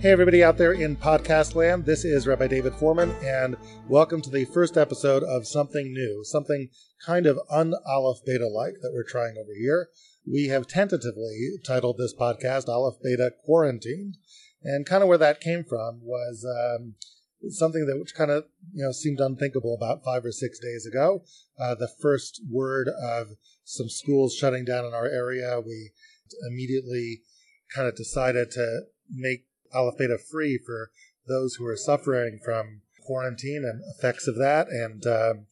Hey, everybody out there in podcast land. This is Rabbi David Fohrman, and welcome to the first episode of something new, something kind of un Aleph Beta like that we're trying over here. We have tentatively titled this podcast Aleph Beta Quarantined, and kind of where that came from was um, something that which kind of you know seemed unthinkable about five or six days ago. Uh, the first word of some schools shutting down in our area, we immediately kind of decided to make Aleph Beta free for those who are suffering from quarantine and effects of that. And um,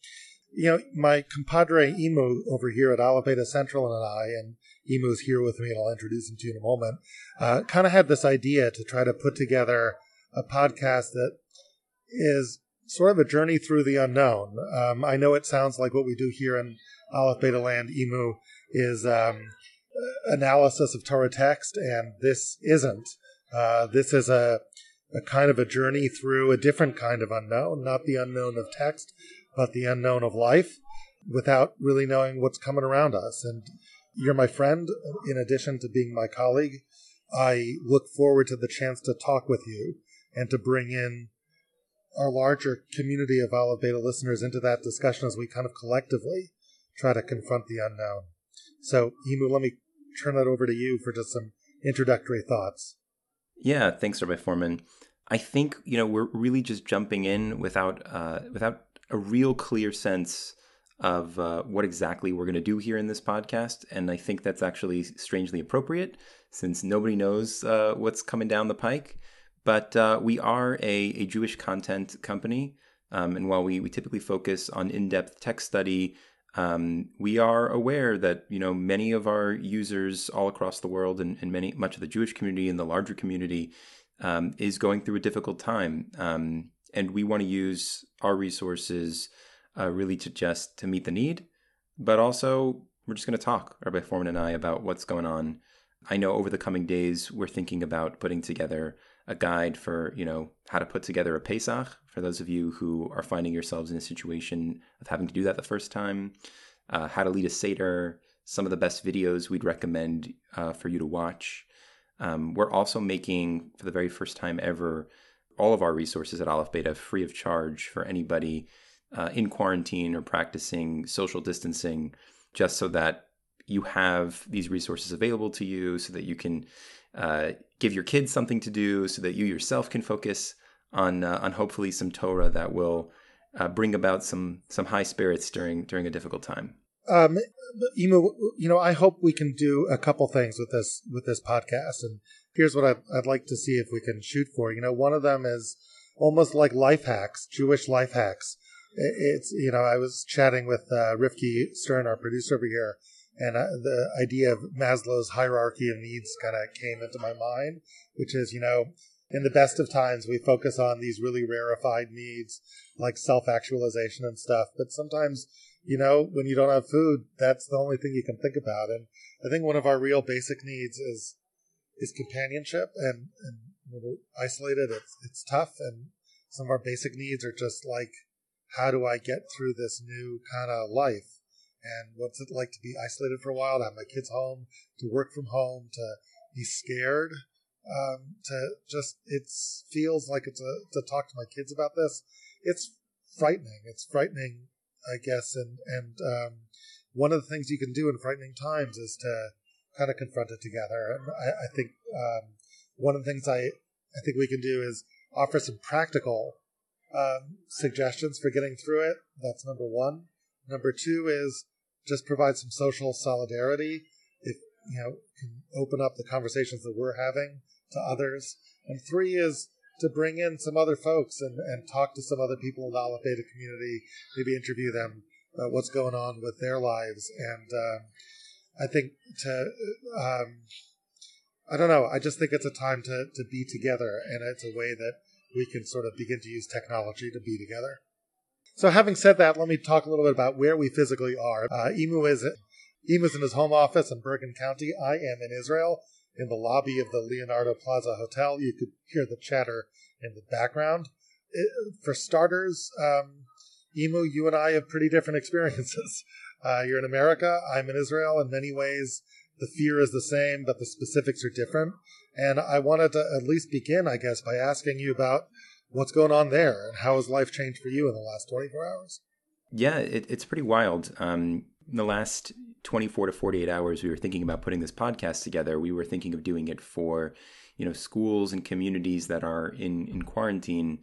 you know, my compadre Imu over here at Aleph Beta Central and I, and Imu's here with me, and I'll introduce him to you in a moment, uh, kind of had this idea to try to put together a podcast that is sort of a journey through the unknown. Um, I know it sounds like what we do here in Aleph Beta Land, Imu, is um, analysis of Torah text, and this isn't. Uh, this is a, a kind of a journey through a different kind of unknown, not the unknown of text, but the unknown of life, without really knowing what's coming around us. And you're my friend, in addition to being my colleague. I look forward to the chance to talk with you and to bring in our larger community of Aleph Beta listeners into that discussion as we kind of collectively try to confront the unknown. So, Imu, let me turn that over to you for just some introductory thoughts. Yeah, thanks, Rabbi Fohrman. I think you know we're really just jumping in without uh, without a real clear sense of uh, what exactly we're going to do here in this podcast, and I think that's actually strangely appropriate since nobody knows uh, what's coming down the pike. But uh, we are a, a Jewish content company, um, and while we, we typically focus on in-depth text study, um, we are aware that you know many of our users all across the world, and, and many much of the Jewish community and the larger community, um, is going through a difficult time, um, and we want to use our resources uh, really to just to meet the need, but also we're just going to talk, Rabbi Fohrman and I, about what's going on. I know over the coming days we're thinking about putting together a guide for you know how to put together a Pesach for those of you who are finding yourselves in a situation of having to do that the first time. Uh, how to lead a seder, some of the best videos we'd recommend uh, for you to watch. Um, we're also making for the very first time ever all of our resources at Aleph Beta free of charge for anybody uh, in quarantine or practicing social distancing, just so that you have these resources available to you so that you can uh, give your kids something to do so that you yourself can focus on uh, on hopefully some Torah that will uh, bring about some some high spirits during during a difficult time. Um, you know, I hope we can do a couple things with this with this podcast, and here's what I'd, I'd like to see if we can shoot for. You know, one of them is almost like life hacks, Jewish life hacks. It's you know, I was chatting with uh, Rifki Stern, our producer over here, and uh, the idea of Maslow's hierarchy of needs kind of came into my mind, which is, you know, in the best of times, we focus on these really rarefied needs like self actualization and stuff. But sometimes, you know, when you don't have food, that's the only thing you can think about. And I think one of our real basic needs is is companionship. And, and when we're isolated, it's, it's tough. And some of our basic needs are just like, how do I get through this new kind of life? and what's it like to be isolated for a while, to have my kids home, to work from home, to be scared, um, to just it feels like it's a to talk to my kids about this. It's frightening. It's frightening, I guess, and and um, one of the things you can do in frightening times is to kind of confront it together. And I, I think um, one of the things I I think we can do is offer some practical um, suggestions for getting through it. That's number one. Number two is just provide some social solidarity. If you know, can open up the conversations that we're having to others. And three is to bring in some other folks and, and talk to some other people in the Aleph Beta community, maybe interview them about what's going on with their lives. And um, I think to, um, I don't know, I just think it's a time to, to be together, and it's a way that we can sort of begin to use technology to be together. So, having said that, let me talk a little bit about where we physically are. Uh, Imu is Imu's in his home office in Bergen County. I am in Israel in the lobby of the Leonardo Plaza Hotel. You could hear the chatter in the background. It, for starters, um, Imu, you and I have pretty different experiences. Uh, you're in America. I'm in Israel. In many ways, the fear is the same, but the specifics are different. And I wanted to at least begin, I guess, by asking you about what's going on there and how has life changed for you in the last 24 hours? Yeah, it, it's pretty wild. Um, in the last 24 to 48 hours, we were thinking about putting this podcast together. We were thinking of doing it for, you know, schools and communities that are in, in quarantine.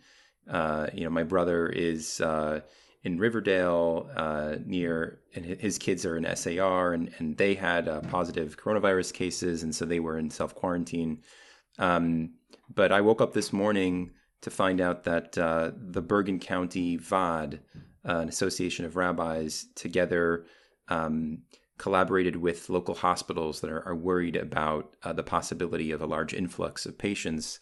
Uh, you know, my brother is uh, in Riverdale uh, near, and his kids are in SAR, and, and they had uh, positive coronavirus cases, and so they were in self quarantine. Um, but I woke up this morning to find out that uh, the Bergen County uh, an association of rabbis, together um, collaborated with local hospitals that are, are worried about uh, the possibility of a large influx of patients.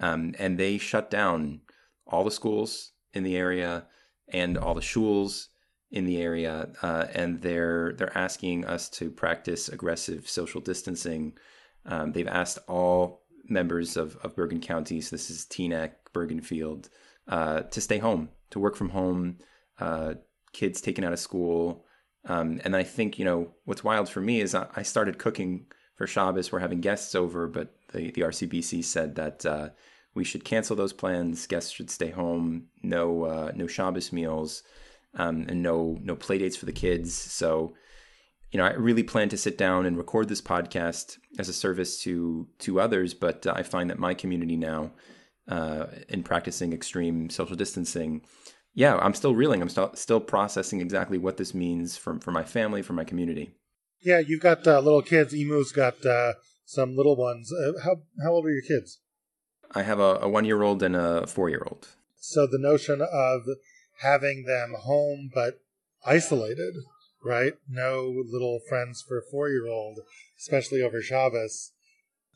Um, and they shut down all the schools in the area and all the schools in the area, uh, and they're they're asking us to practice aggressive social distancing. Um, they've asked all members of, of Bergen County, so this is Teaneck, Bergenfield, uh, to stay home, to work from home, uh, kids taken out of school. Um, and I think, you know, what's wild for me is I, I, started cooking for Shabbos. We're having guests over, but the, the RCBC said that uh, we should cancel those plans. Guests should stay home. No, uh, no Shabbos meals, um, and no, no play dates for the kids. So, you know, I really plan to sit down and record this podcast as a service to to others. But I find that my community now, uh, in practicing extreme social distancing, yeah, I'm still reeling. I'm still still processing exactly what this means for for my family, for my community. Yeah, you've got uh, little kids. Imu's got uh, some little ones. Uh, how how old are your kids? I have a, a one year old and a four year old. So the notion of having them home but isolated, right? No little friends for a four year old, especially over Shabbos.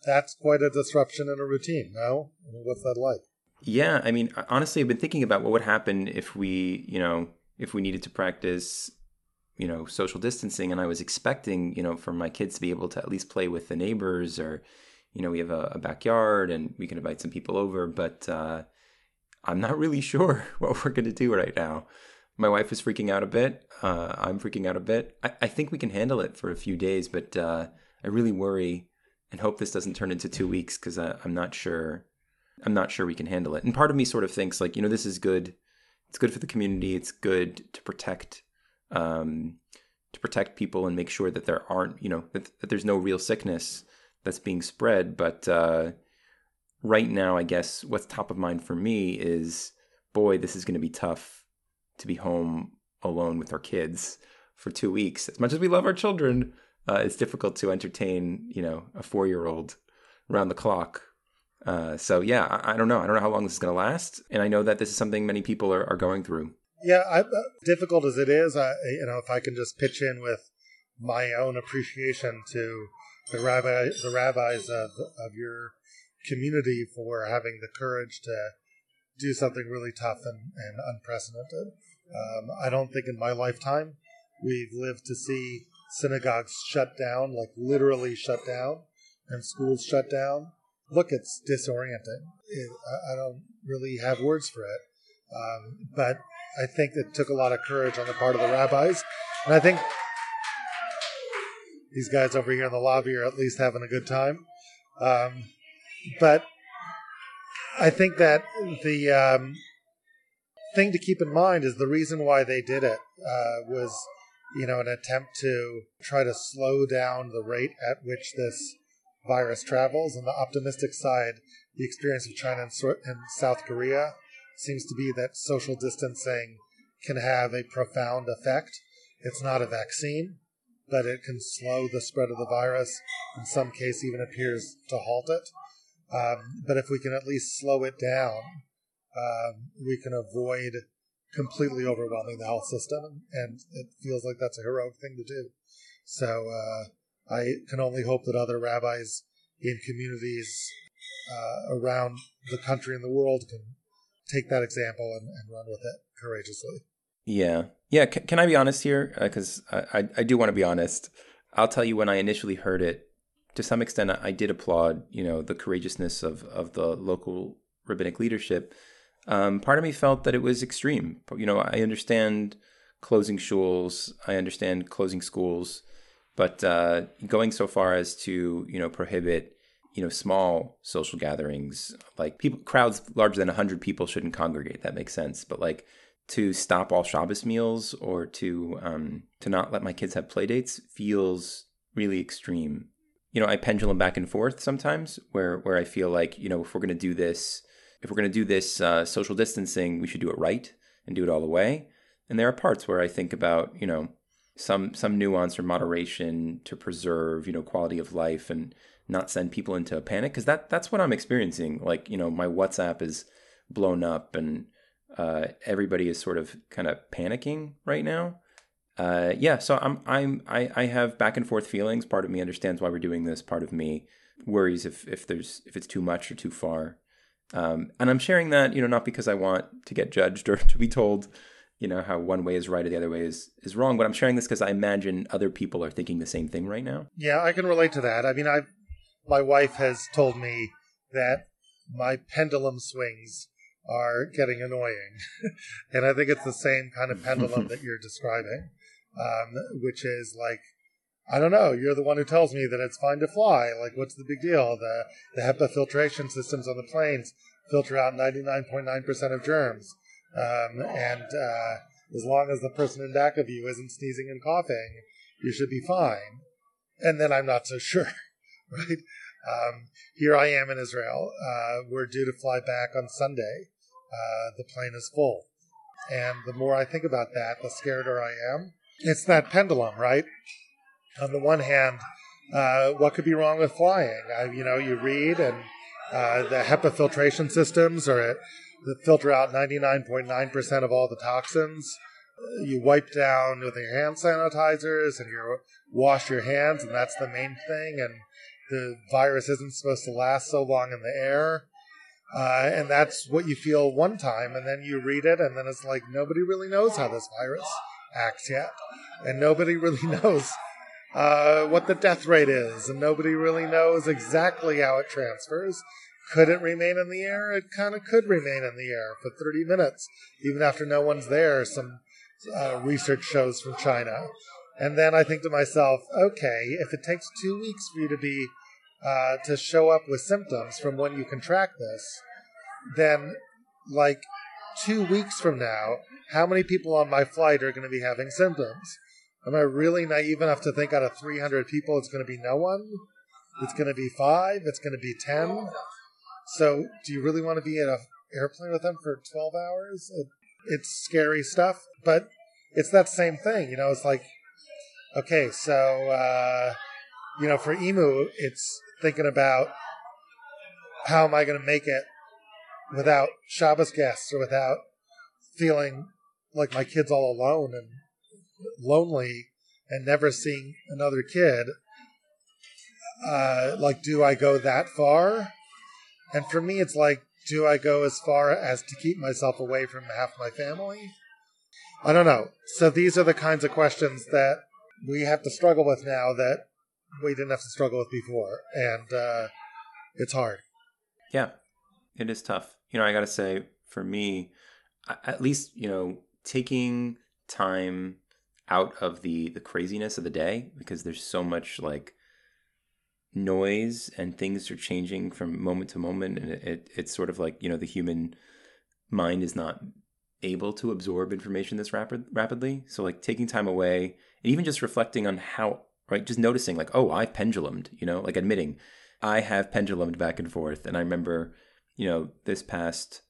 That's quite a disruption in a routine, no? What's that like? Yeah, I mean, honestly, I've been thinking about what would happen if we, you know, if we needed to practice, you know, social distancing, and I was expecting, you know, for my kids to be able to at least play with the neighbors, or, you know, we have a, a backyard and we can invite some people over, but uh, I'm not really sure what we're going to do right now. My wife is freaking out a bit. Uh, I'm freaking out a bit. I, I, think we can handle it for a few days, but uh, I really worry and hope this doesn't turn into two weeks because I'm not sure I'm not sure we can handle it. And part of me sort of thinks like, you know, this is good. It's good for the community. It's good to protect, um, to protect people and make sure that there aren't, you know, that, that there's no real sickness that's being spread. But uh, right now, I guess what's top of mind for me is, boy, this is going to be tough to be home alone with our kids for two weeks. As much as we love our children, uh, it's difficult to entertain, you know, a four year old around the clock uh, so yeah, I, I, don't know. I don't know how long this is going to last, and I know that this is something many people are, are going through. Yeah, I, uh, difficult as it is, I, you know, if I can just pitch in with my own appreciation to the rabbi, the rabbis of of your community for having the courage to do something really tough and, and unprecedented. Um, I don't think in my lifetime we've lived to see synagogues shut down, like literally shut down, and schools shut down look, it's disorienting. It, I, I, don't really have words for it. Um, but I think it took a lot of courage on the part of the rabbis. And I think these guys over here in the lobby are at least having a good time. Um, but I think that the um, thing to keep in mind is the reason why they did it uh, was, you know, an attempt to try to slow down the rate at which this virus travels. On the optimistic side, the experience of China and, South Korea seems to be that social distancing can have a profound effect. It's not a vaccine, but it can slow the spread of the virus. In some case, even appears to halt it. Um, but if we can at least slow it down, um, we can avoid completely overwhelming the health system, and it feels like that's a heroic thing to do. So uh, I can only hope that other rabbis in communities uh, around the country and the world can take that example and, and run with it courageously. Yeah. Yeah. C- can I be honest here? Because uh, I, I, do want to be honest. I'll tell you when I initially heard it, to some extent, I, I did applaud, you know, the courageousness of, of the local rabbinic leadership. Um, part of me felt that it was extreme. You know, I understand closing shuls, I understand closing schools, but uh, going so far as to you know prohibit you know small social gatherings like people crowds larger than 100 people shouldn't congregate that makes sense but like to stop all Shabbos meals or to um, to not let my kids have play dates feels really extreme. You know, I pendulum back and forth sometimes where where I feel like you know if we're going to do this, if we're going to do this uh, social distancing, we should do it right and do it all the way. And there are parts where I think about you know some some nuance or moderation to preserve you know quality of life and not send people into a panic because that that's what I'm experiencing. Like you know my WhatsApp is blown up and uh, everybody is sort of kind of panicking right now. Uh, yeah, so I'm I'm I, I have back and forth feelings. Part of me understands why we're doing this. Part of me worries if if there's if it's too much or too far. Um, and I'm sharing that, you know, not because I want to get judged or to be told, you know, how one way is right or the other way is is wrong. But I'm sharing this because I imagine other people are thinking the same thing right now. Yeah, I can relate to that. I mean, I my wife has told me that my pendulum swings are getting annoying. and I think it's the same kind of pendulum that you're describing, um, which is like, I don't know, you're the one who tells me that it's fine to fly. Like, what's the big deal? The, the HEPA filtration systems on the planes filter out 99.9% of germs. Um, and uh, as long as the person in back of you isn't sneezing and coughing, you should be fine. And then I'm not so sure, right? Um, here I am in Israel. Uh, we're due to fly back on Sunday. Uh, the plane is full. And the more I think about that, the scarier I am. It's that pendulum, right? On the one hand, uh, what could be wrong with flying? Uh, you know, you read, and uh, the HEPA filtration systems are that filter out 99.9% of all the toxins. You wipe down with your hand sanitizers and you wash your hands, and that's the main thing. And the virus isn't supposed to last so long in the air. Uh, and that's what you feel one time, and then you read it, and then it's like nobody really knows how this virus acts yet, and nobody really knows uh, what the death rate is, and nobody really knows exactly how it transfers. Could it remain in the air? It kind of could remain in the air for 30 minutes, even after no one's there. Some uh, research shows from China. And then I think to myself, okay, if it takes two weeks for you to be uh, to show up with symptoms from when you contract this, then like two weeks from now, how many people on my flight are going to be having symptoms? Am I really naive enough to think out of 300 people it's going to be no one? It's going to be five? It's going to be 10? So, do you really want to be in an airplane with them for 12 hours? It, it's scary stuff, but it's that same thing. You know, it's like, okay, so, uh, you know, for Imu, it's thinking about how am I going to make it without Shabbos guests or without feeling like my kid's all alone and lonely and never seeing another kid. Uh, like, do I go that far? And for me, it's like, do I go as far as to keep myself away from half my family? I don't know. So these are the kinds of questions that we have to struggle with now that we didn't have to struggle with before, and uh, it's hard. Yeah, it is tough. You know, I got to say, for me, at least you know, taking time out of the the craziness of the day because there's so much like noise and things are changing from moment to moment and it, it, it's sort of like you know the human mind is not able to absorb information this rapid rapidly so like taking time away and even just reflecting on how right? Just noticing, like, oh, I've pendulumed, you know, like admitting I have pendulumed back and forth. And I remember, you know, this past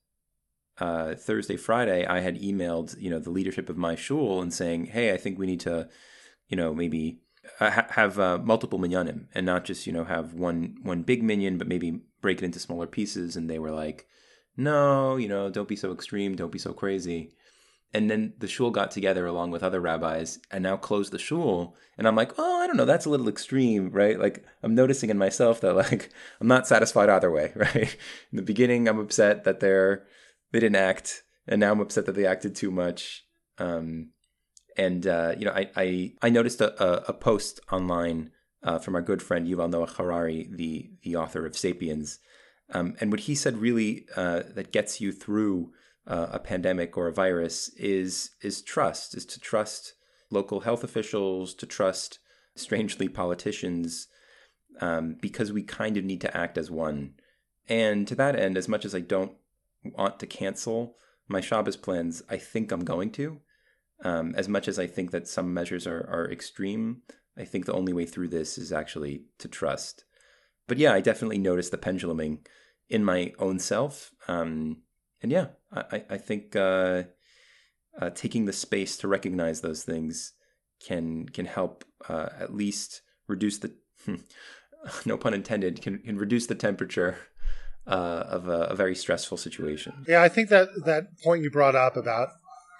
uh, Thursday, Friday, I had emailed, you know, the leadership of my shul and saying, hey, I think we need to, you know, maybe ha- have uh, multiple minyanim and not just, you know, have one one big minyan, but maybe break it into smaller pieces. And they were like, no, you know, don't be so extreme, don't be so crazy. And then the shul got together along with other rabbis and now closed the shul. And i'm like oh i don't know. That's a little extreme right? Like i'm noticing in myself that like i'm not satisfied either way right? In the beginning i'm upset that they're they didn't act. And now i'm upset that they acted too much. Um, and uh, you know i i, I noticed a, a, post online uh, from our good friend yuval noah harari the the author of sapiens um, and what he said really uh, that gets you through uh, a pandemic or a virus is is trust is to trust local health officials to trust strangely, politicians, um, because we kind of need to act as one. And to that end, as much as I don't want to cancel my Shabbos plans, I think I'm going to. Um, as much as I think that some measures are, are extreme, I think the only way through this is actually to trust. But yeah, I definitely noticed the penduluming in my own self. Um, and yeah, I, I think uh, uh, taking the space to recognize those things can can help uh, at least reduce the no pun intended can, can reduce the temperature uh, of a, a, very stressful situation. Yeah, I think that that point you brought up about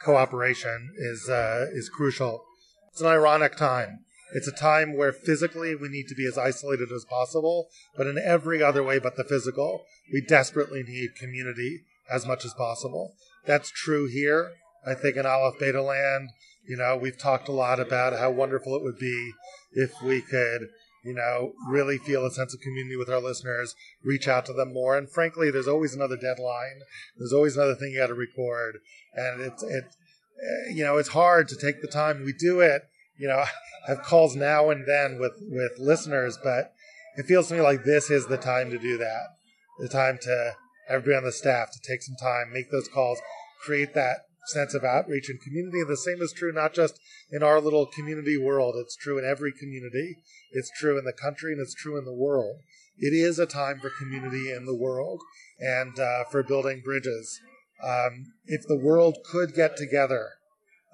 cooperation is uh, is crucial. It's an ironic time. It's a time where physically we need to be as isolated as possible, but in every other way but the physical, we desperately need community as much as possible. That's true here. I think in Aleph Beta land, you know, we've talked a lot about how wonderful it would be if we could you know, really feel a sense of community with our listeners, reach out to them more. And frankly, there's always another deadline. There's always another thing you got to record. And it's, it, eh, you know, it's hard to take the time. We do it, you know, I have calls now and then with, with listeners, but it feels to me like this is the time to do that. The time to everybody on the staff to take some time, make those calls, create that sense of outreach and community. And the same is true not just in our little community world, it's true in every community. It's true in the country and it's true in the world. It is a time for community in the world and uh, for building bridges. Um, if the world could get together,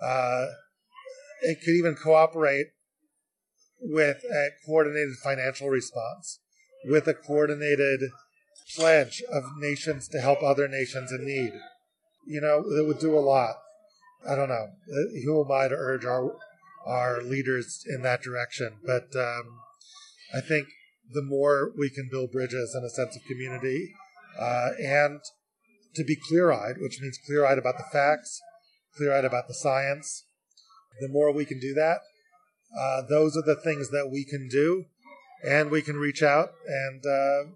uh, it could even cooperate with a coordinated financial response, with a coordinated pledge of nations to help other nations in need you know, that would do a lot. I don't know. Who am I to urge our our leaders in that direction? But um, I think the more we can build bridges and a sense of community, uh, and to be clear-eyed, which means clear-eyed about the facts, clear-eyed about the science, the more we can do that, uh, those are the things that we can do, and we can reach out and uh,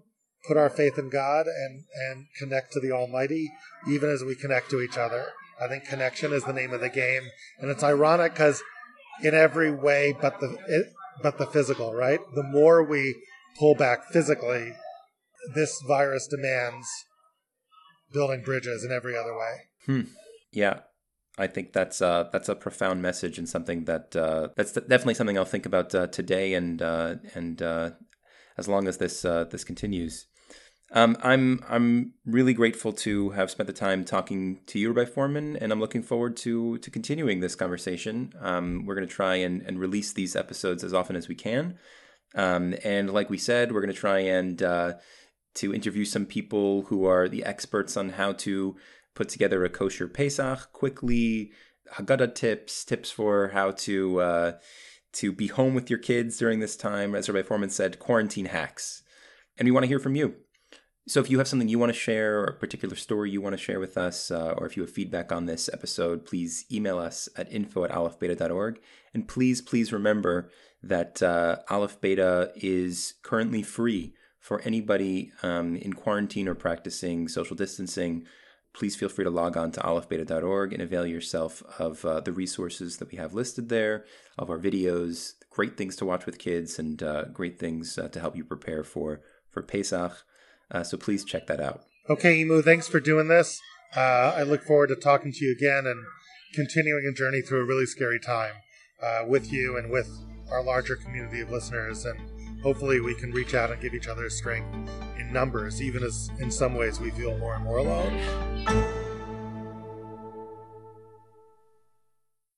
put our faith in God and, and connect to the Almighty, even as we connect to each other. I think connection is the name of the game, and it's ironic because in every way, but the it, but the physical, right? The more we pull back physically, this virus demands building bridges in every other way. Hmm. Yeah, I think that's uh, that's a profound message and something that uh, that's definitely something I'll think about uh, today and uh, and uh, as long as this uh, this continues. Um, I'm I'm really grateful to have spent the time talking to you, Rabbi Fohrman, and I'm looking forward to to continuing this conversation. Um, we're going to try and, and release these episodes as often as we can, um, and like we said, we're going to try and uh, to interview some people who are the experts on how to put together a kosher Pesach quickly, Haggadah tips, tips for how to uh, to be home with your kids during this time. As Rabbi Fohrman said, quarantine hacks, and we want to hear from you. So, if you have something you want to share or a particular story you want to share with us, uh, or if you have feedback on this episode, please email us at info at alephbeta.org. And please, please remember that uh, Aleph Beta is currently free for anybody um, in quarantine or practicing social distancing. Please feel free to log on to alephbeta.org and avail yourself of uh, the resources that we have listed there, of our videos, great things to watch with kids, and uh, great things uh, to help you prepare for, for Pesach. Uh, so please check that out. Okay, Imu, thanks for doing this. Uh, I look forward to talking to you again and continuing a journey through a really scary time uh, with you and with our larger community of listeners. And hopefully, we can reach out and give each other strength in numbers, even as in some ways we feel more and more alone.